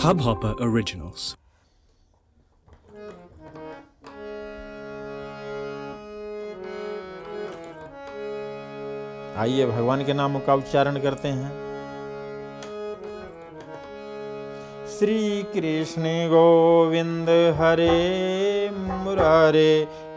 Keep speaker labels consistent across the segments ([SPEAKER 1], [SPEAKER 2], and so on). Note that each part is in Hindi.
[SPEAKER 1] Hubhopper Originals.
[SPEAKER 2] आइए भगवान के नामों का उच्चारण करते हैं श्री कृष्ण गोविंद हरे मुरारे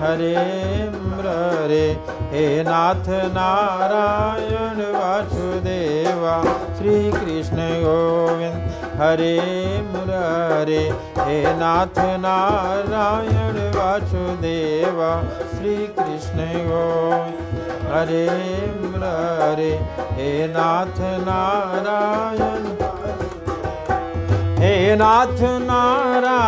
[SPEAKER 2] हरे मुरारे हे नाथ नारायण वासुदेव श्री कृष्ण गोविंद हरे मुरारे हे नाथ नारायण वासुदेव श्री कृष्ण गोविंद हरे मुरारे हे नाथ नारायण हे नाथ नारायण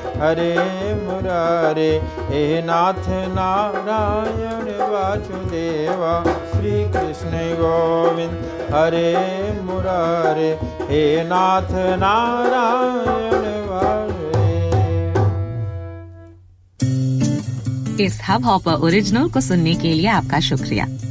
[SPEAKER 2] हरे मुरारे, हे नाथ नारायण वासुदेवा श्री कृष्ण गोविंद। हरे मुरारे, हे नाथ नारायण
[SPEAKER 3] इस हब हॉपर ओरिजिनल को सुनने के लिए आपका शुक्रिया।